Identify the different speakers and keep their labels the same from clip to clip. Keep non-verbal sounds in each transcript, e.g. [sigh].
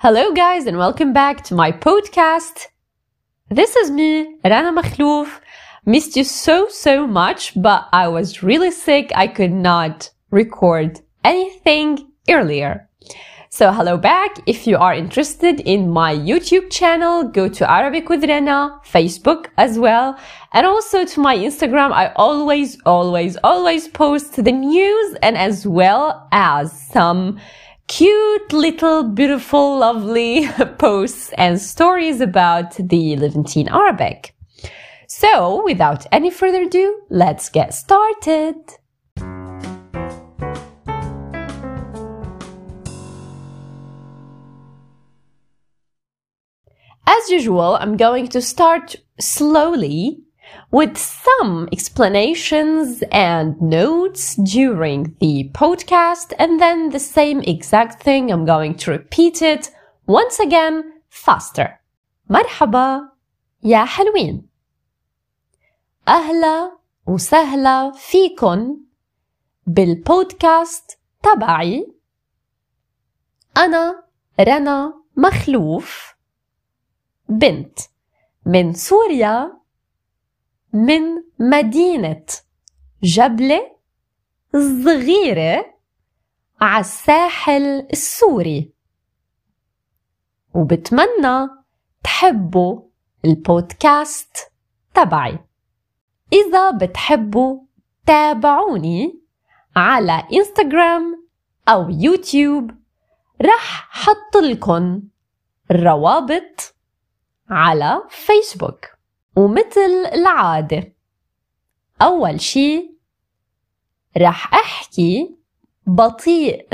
Speaker 1: Hello, guys, and welcome back to my podcast. This is me, Rana Makhlouf. Missed you so, so much, but I was really sick. I could not record anything earlier. So hello back. If you are interested in my YouTube channel, go to Arabic with Rena, Facebook as well. And also to my Instagram, I always, always, always post the news and as well as some cute little beautiful lovely [laughs] posts and stories about the Levantine Arabic. So without any further ado, let's get started. As usual, I'm going to start slowly with some explanations and notes during the podcast, and then the same exact thing, I'm going to repeat it once again faster. مرحبا يا حلوين أهلا وسهلا فيكن بالبودكاست تبعي أنا رنا مخلوف بنت من سوريا من مدينة جبلة صغيرة على الساحل السوري. وبتمنى تحبوا البودكاست تبعي. إذا بتحبوا تابعوني على إنستغرام أو يوتيوب رح حط لكم الروابط على فيسبوك. ومثل العادة. أول شي رح أحكي بطيء.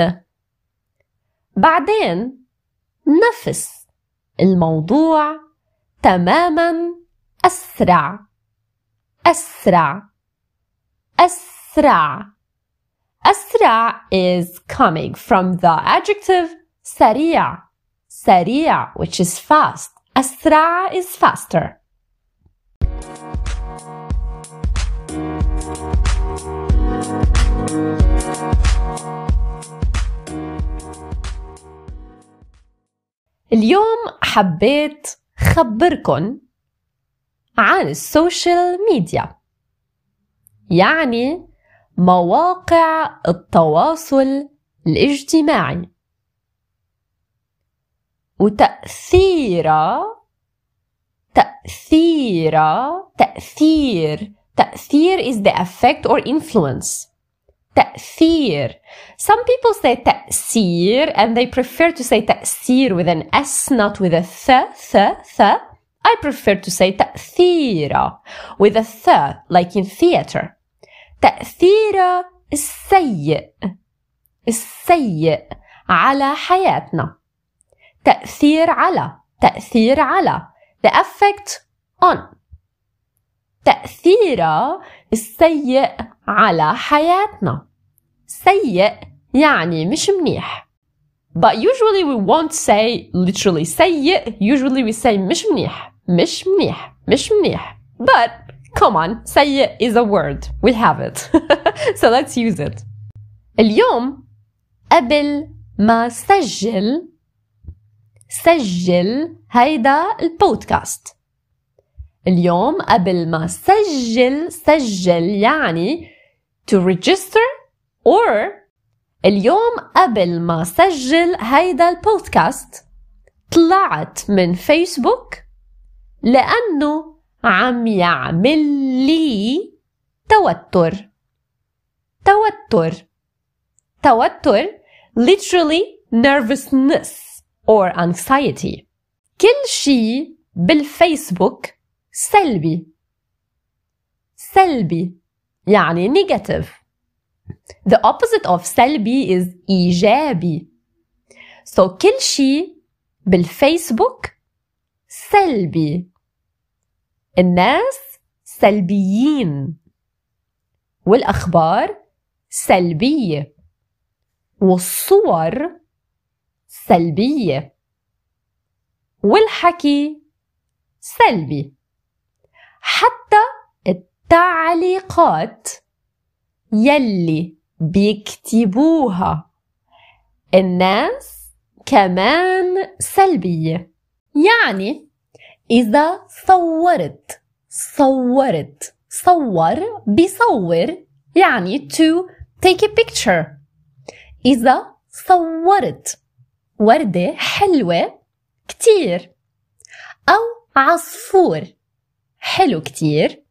Speaker 1: بعدين نفس الموضوع تماما أسرع. أسرع. أسرع. أسرع is coming from the adjective سريع. سريع which is fast. أسرع is faster. اليوم حبيت خبركن عن السوشيال ميديا يعني مواقع التواصل الاجتماعي. وتأثيرها تأثيرها تأثير تأثير is the effect or influence تأثير some people say تأثير and they prefer to say تأثير with an S not with a th th th I prefer to say تأثيرة with a th like in theater تأثير السيء السيء على حياتنا تأثير على تأثير على The effect on تأثير السيء على حياتنا سيء يعني مش منيح but usually we won't say literally سيء usually we say مش منيح مش منيح مش منيح but come on سيء is a word we have it so let's use it اليوم قبل ما سجل سجل هيدا البودكاست. اليوم قبل ما سجل سجل يعني to register or اليوم قبل ما سجل هيدا البودكاست طلعت من فيسبوك لأنه عم يعمل لي توتر. توتر. توتر. Literally nervousness. Or anxiety. كل شيء بالفيسبوك سلبي سلبي يعني negative. The opposite of سلبي is إيجابي so كل شيء بالفيسبوك سلبي الناس سلبيين والأخبار سلبية والصور سلبية والحكي سلبي. حتى التعليقات يلي بيكتبوها. الناس كمان سلبية يعني إذا صورت صورت صور بيصور يعني to take a picture. إذا صورت وردة حلوة كتير. أو عصفور حلو كتير.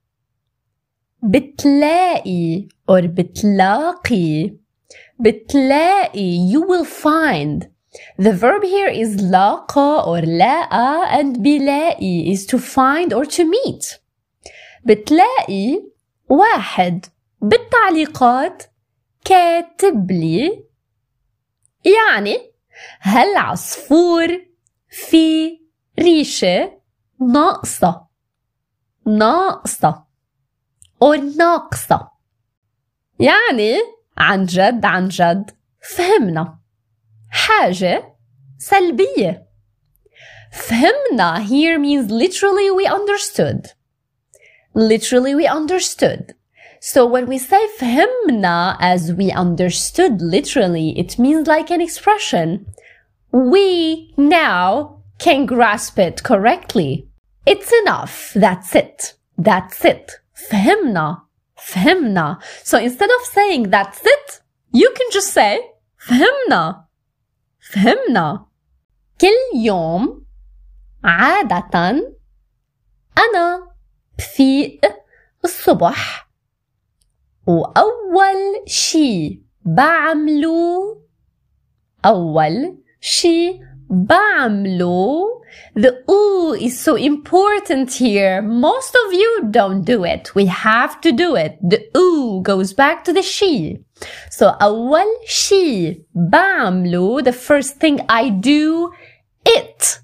Speaker 1: بتلاقي or بتلاقي بتلاقي you will find. The verb here is لاقى or لاقى and بلاقي is to find or to meet. بتلاقي واحد بالتعليقات كاتب لي يعني هالعصفور في ريشة ناقصة ناقصة أو ناقصة يعني عن جد عن جد فهمنا حاجة سلبية فهمنا here means literally we understood. Literally we understood. so when we say فهمنا as we understood literally it means like an expression we now can grasp it correctly it's enough that's it that's it فهمنا فهمنا so instead of saying that's it you can just say فهمنا فهمنا كل يوم عادة أنا بفيق الصبح وأول شي بعمله أول شي بعمله the ooh is so important here. Most of you don't do it. We have to do it. The ooh goes back to the she. So أول شي بعمله the first thing I do it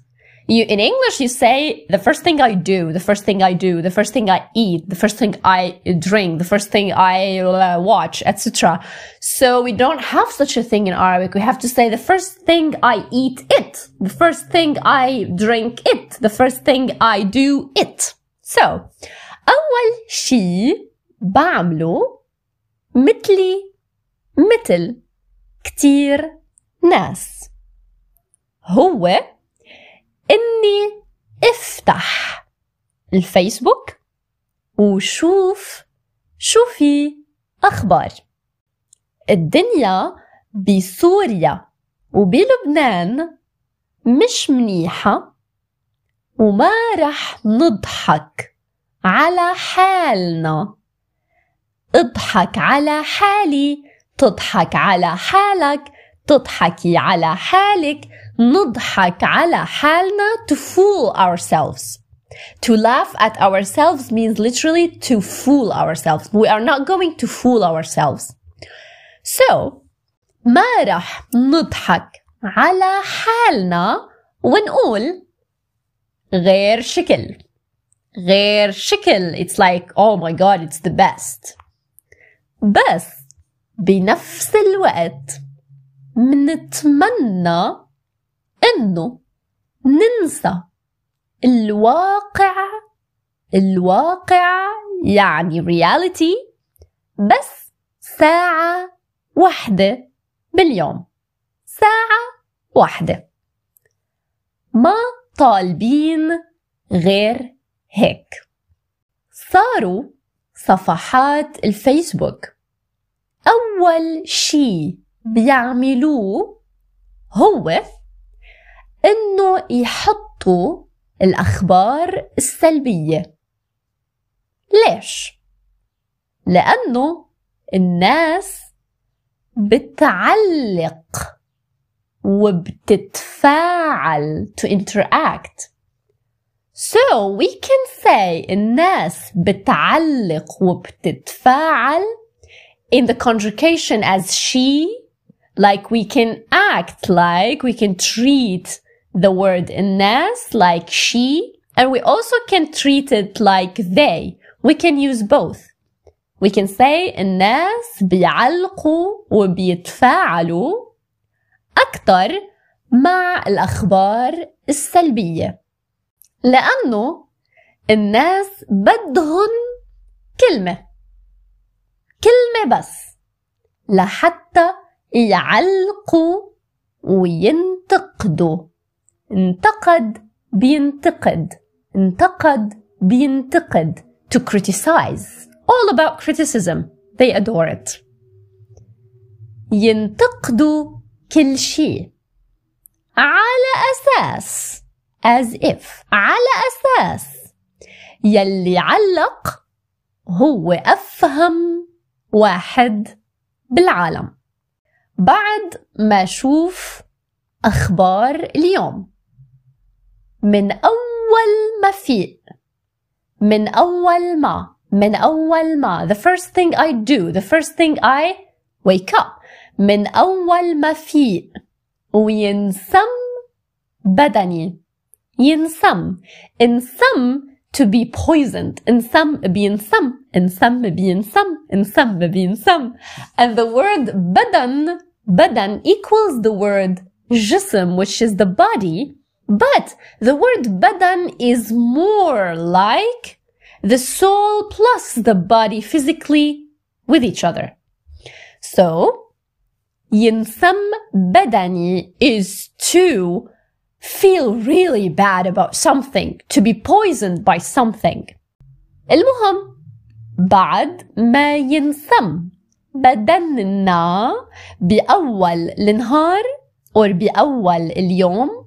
Speaker 1: you in english you say the first thing i do the first thing i do the first thing i eat the first thing i drink the first thing i uh, watch etc so we don't have such a thing in arabic we have to say the first thing i eat it the first thing i drink it the first thing i do it so اول شي بعمله مثلي مثل كتير ناس هو إني افتح الفيسبوك وشوف شو في أخبار. الدنيا بسوريا وبلبنان مش منيحة وما رح نضحك على حالنا. اضحك على حالي تضحك على حالك تضحكي على حالك نضحك على حالنا to fool ourselves to laugh at ourselves means literally to fool ourselves we are not going to fool ourselves so ما رح نضحك على حالنا ونقول غير شكل غير شكل it's like oh my god it's the best بس بنفس الوقت منتمنى انه ننسى الواقع الواقع يعني reality بس ساعة واحدة باليوم. ساعة واحدة. ما طالبين غير هيك. صاروا صفحات الفيسبوك. أول شي بيعملوه هو انه يحطوا الاخبار السلبيه ليش لأنه الناس بتعلق وبتتفاعل to interact so we can say الناس بتعلق وبتتفاعل in the conjugation as she like we can act like we can treat the word الناس like she and we also can treat it like they. We can use both. We can say الناس بيعلقوا وبيتفاعلوا أكثر مع الأخبار السلبية. لأنه الناس بدهم كلمة. كلمة بس. لحتى يعلقوا وينتقدوا. انتقد بينتقد. انتقد بينتقد. To criticize. All about criticism. They adore it. ينتقدوا كل شيء. على أساس. As if. على أساس. يلي علق هو أفهم واحد بالعالم. بعد ما أشوف أخبار اليوم. من أول ما فيق من أول ما. من أول ما. The first thing I do. The first thing I wake up. من أول ما فيق وينسم بدني. ينسم. انسم to be poisoned. انسم بينسم. انسم بينسم. انسم بينسم. And the word بدن. بدن equals the word جسم which is the body but the word بدن is more like the soul plus the body physically with each other so ينسم بدني is to feel really bad about something, to be poisoned by something. المهم بعد ما ينسم بدننا بأول النهار أو بأول اليوم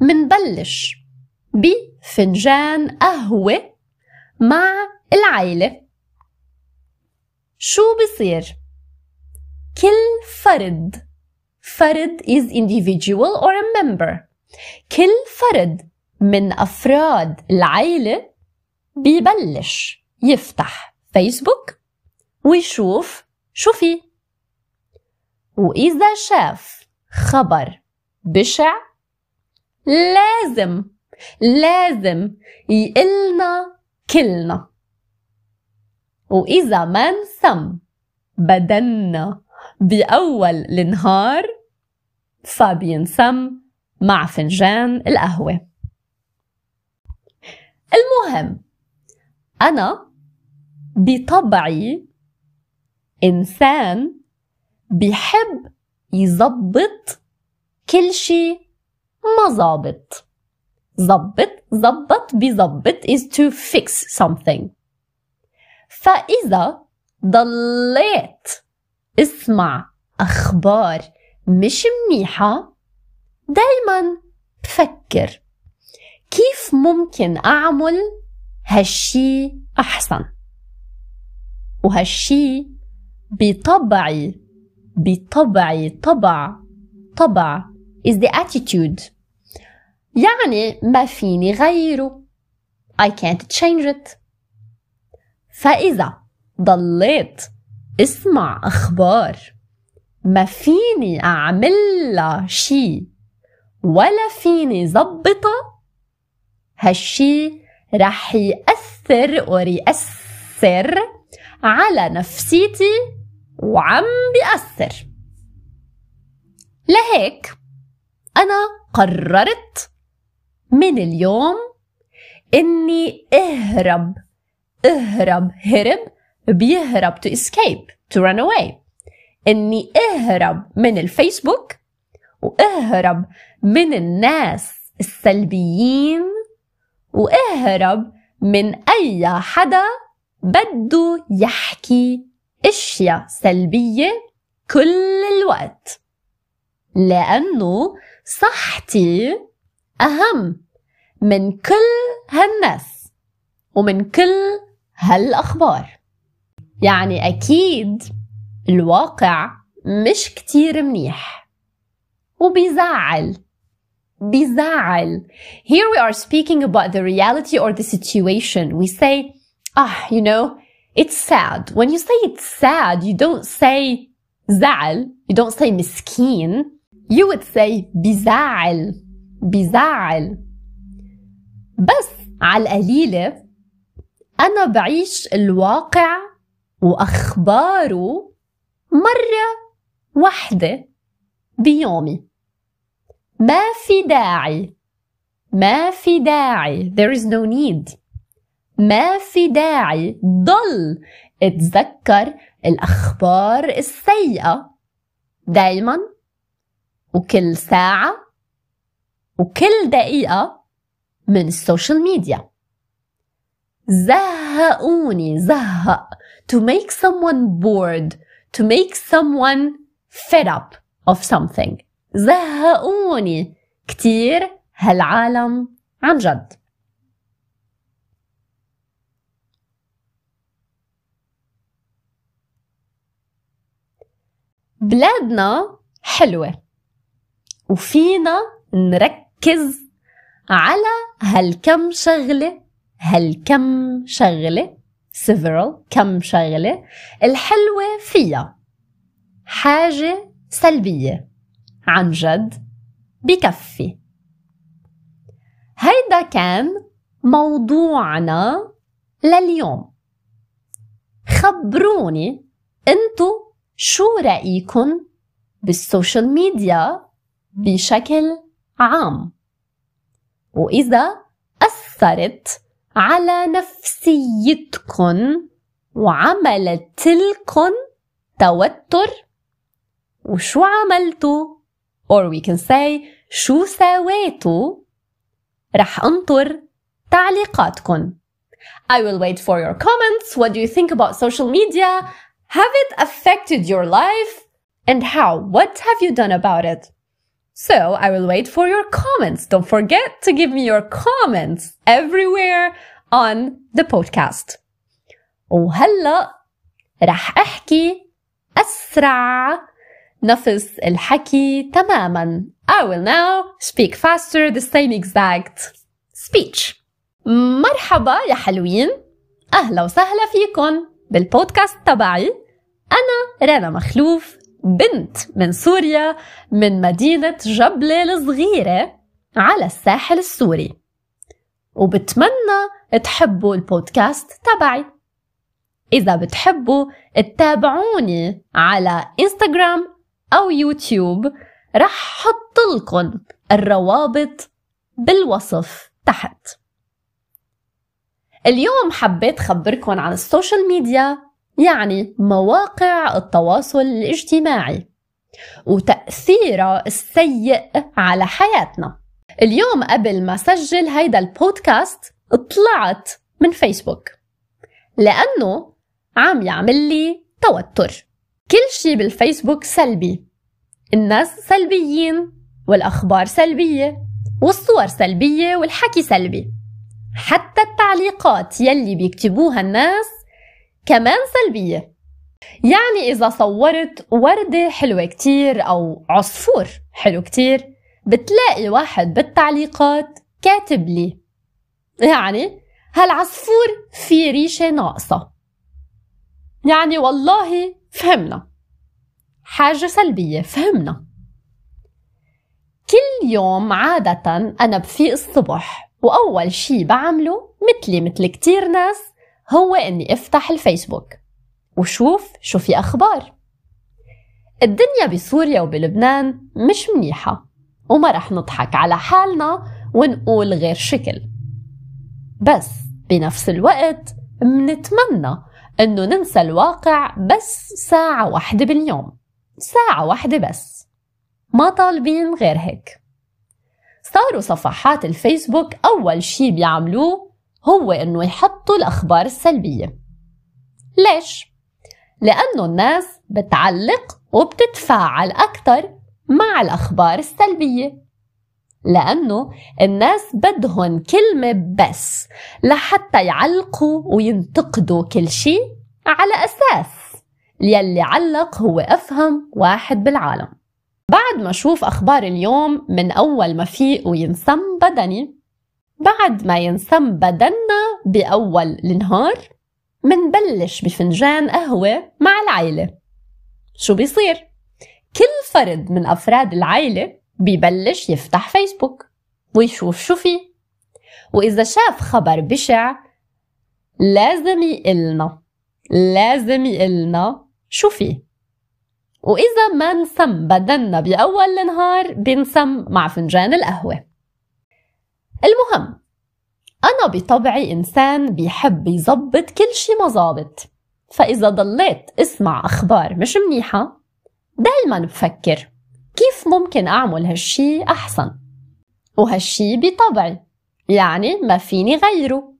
Speaker 1: منبلش بفنجان قهوة مع العيلة. شو بصير؟ كل فرد فرد is individual or a member. كل فرد من أفراد العيلة بيبلش يفتح فيسبوك ويشوف شو فيه. وإذا شاف خبر بشع لازم لازم يقلنا كلنا. وإذا ما نسم بدنا بأول النهار فبينسم مع فنجان القهوة. المهم أنا بطبعي إنسان بحب يزبط كل شي ما زابط زبط زبط بزبط is to fix something. فإذا ضليت اسمع أخبار مش منيحة دايما بفكر كيف ممكن أعمل هالشي أحسن؟ وهالشي بطبعي بطبعي طبع طبع is the attitude. يعني ما فيني غيره. I can't change it. فإذا ضليت اسمع أخبار. ما فيني أعملها شي ولا فيني زبطها هالشي رح يأثر or يأثر على نفسيتي وعم بيأثر. لهيك أنا قررت من اليوم إني أهرب أهرب هرب بيهرب to escape to run away. إني أهرب من الفيسبوك وأهرب من الناس السلبيين وأهرب من أي حدا بده يحكي أشياء سلبية كل الوقت. لأنه صحتي اهم من كل هالناس ومن كل هالاخبار يعني أكيد الواقع مش كتير منيح وبيزعل بيزعل Here we are speaking about the reality or the situation. We say, ah, you know, it's sad. When you say it's sad, you don't say زعل. You don't say مسكين. You would say بيزعل. بيزعل. بس على القليلة أنا بعيش الواقع وأخباره مرة واحدة بيومي ما في داعي ما في داعي there is no need ما في داعي ضل أتذكر الأخبار السيئة دايما وكل ساعة وكل دقيقة من السوشيال ميديا. زهقوني زهق. To make someone bored to make someone fed up of something. زهقوني. كتير هالعالم عن جد. بلادنا حلوة. وفينا نركز على هالكم شغلة هالكم شغلة several كم شغلة الحلوة فيها حاجة سلبية عن جد بكفي. هيدا كان موضوعنا لليوم. خبروني انتو شو رأيكم بال social media؟ بشكل عام وإذا أثرت على نفسيتكم وعملت لكم توتر وشو عملتوا or we can say شو سويتوا رح انطر تعليقاتكم I will wait for your comments. What do you think about social media? Have it affected your life? And how? What have you done about it? So I will wait for your comments. Don't forget to give me your comments everywhere on the podcast. وهلا رح احكي اسرع نفس الحكي تماما. I will now speak faster the same exact speech. مرحبا يا حلوين أهلا وسهلا فيكم بالبودكاست تبعي أنا رنا مخلوف بنت من سوريا من مدينة جبلة الصغيرة على الساحل السوري. وبتمنى تحبوا البودكاست تبعي. إذا بتحبوا تتابعوني على إنستغرام أو يوتيوب. رح حط لكم الروابط بالوصف تحت. اليوم حبيت خبركم عن ال social media يعني مواقع التواصل الاجتماعي. وتأثيرها السيء على حياتنا. اليوم قبل ما سجل هيدا البودكاست طلعت من فيسبوك. لأنه عم يعمل لي توتر. كل شي بالفيسبوك سلبي. الناس سلبيين والأخبار سلبية والصور سلبية والحكي سلبي. حتى التعليقات يلي بيكتبوها الناس كمان سلبية. يعني إذا صورت وردة حلوة كتير أو عصفور حلو كتير بتلاقي واحد بالتعليقات كاتب لي. يعني هالعصفور في ريشة ناقصة. يعني والله فهمنا. حاجة سلبية فهمنا. كل يوم عادة أنا بفيق الصبح وأول شي بعمله مثلي مثل كتير ناس هو إني أفتح الفيسبوك وشوف شو في أخبار. الدنيا بسوريا وبلبنان مش منيحة وما رح نضحك على حالنا ونقول غير شكل. بس بنفس الوقت منتمنى إنه ننسى الواقع بس ساعة واحدة باليوم ساعة واحدة بس. ما طالبين غير هيك. صاروا صفحات الفيسبوك أول شي بيعملوه هو إنه يحطوا الأخبار السلبية. ليش؟ لأنه الناس بتعلق وبتتفاعل أكثر مع الأخبار السلبية. لأنه الناس بدهم كلمة بس لحتى يعلقوا وينتقدوا كل شيء على أساس يلي علق هو أفهم واحد بالعالم. بعد ما أشوف أخبار اليوم من أول ما فيق وينسم بدني بعد ما ينسم بدنا بأول النهار منبلش بفنجان قهوة مع العيلة. شو بيصير؟ كل فرد من أفراد العيلة بيبلش يفتح فيسبوك ويشوف شو فيه. وإذا شاف خبر بشع لازم يقلنا لازم يقلنا شو فيه. وإذا ما نسم بدنا بأول النهار بنسم مع فنجان القهوة. المهم أنا بطبعي إنسان بيحب يظبط كل شي مظابط فإذا ضليت اسمع أخبار مش منيحة دايما بفكر كيف ممكن أعمل هالشي أحسن. وهالشي بطبعي يعني ما فيني غيره.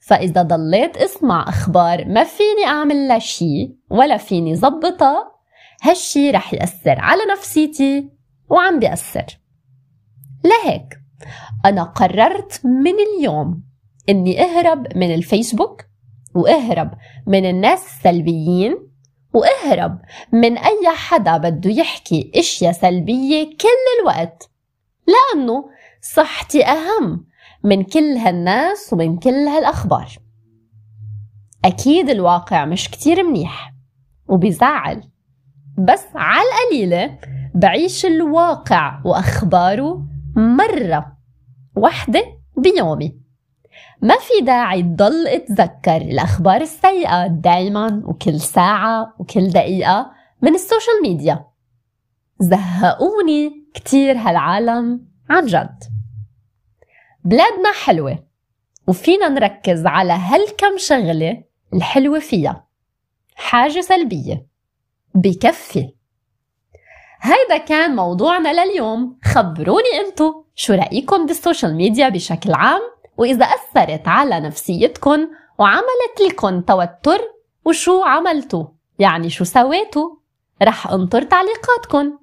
Speaker 1: فإذا ضليت اسمع أخبار ما فيني أعمل لها شي ولا فيني زبطها هالشي رح يأثر على نفسيتي وعم بيأثر. لهيك أنا قررت من اليوم إني أهرب من الفيسبوك وأهرب من الناس السلبيين وأهرب من أي حدا بده يحكي إشياء سلبية كل الوقت. لأنه صحتي أهم من كل هالناس ومن كل هالأخبار. أكيد الواقع مش كتير منيح وبيزعل بس على القليلة بعيش الواقع وأخباره مرة واحدة بيومي. ما في داعي تضل اتذكر الأخبار السيئة دايما وكل ساعة وكل دقيقة من السوشيال ميديا. زهقوني كتير هالعالم عن جد. بلادنا حلوة وفينا نركز على هالكم شغلة الحلوة فيها. حاجة سلبية. بكفي. هيدا كان موضوعنا لليوم. خبروني انتو شو رأيكم بال social media بشكل عام؟ وإذا أثرت على نفسيتكم وعملت لكم توتر وشو عملتوا؟ يعني شو سويتوا؟ رح أنطر تعليقاتكم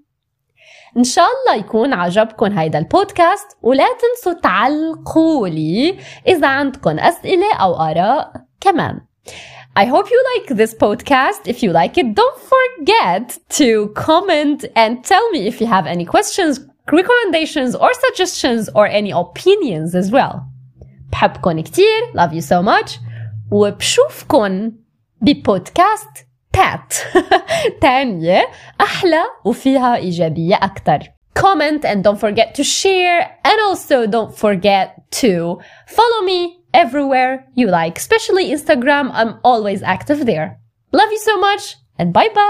Speaker 1: إن شاء الله يكون عجبكم هيدا البودكاست ولا تنسوا تعلقوا لي إذا عندكم أسئلة أو آراء كمان. I hope you like this podcast. If you like it, don't forget to comment and tell me if you have any questions, recommendations, or suggestions, or any opinions as well. بحبكم كتير. Love you so much. وبشوفكن ببودكاست تات تانية أحلى وفيها إيجابية أكتر comment and don't forget to share and also don't forget to follow me everywhere you like. Especially Instagram I'm always active there. Love you so much and bye bye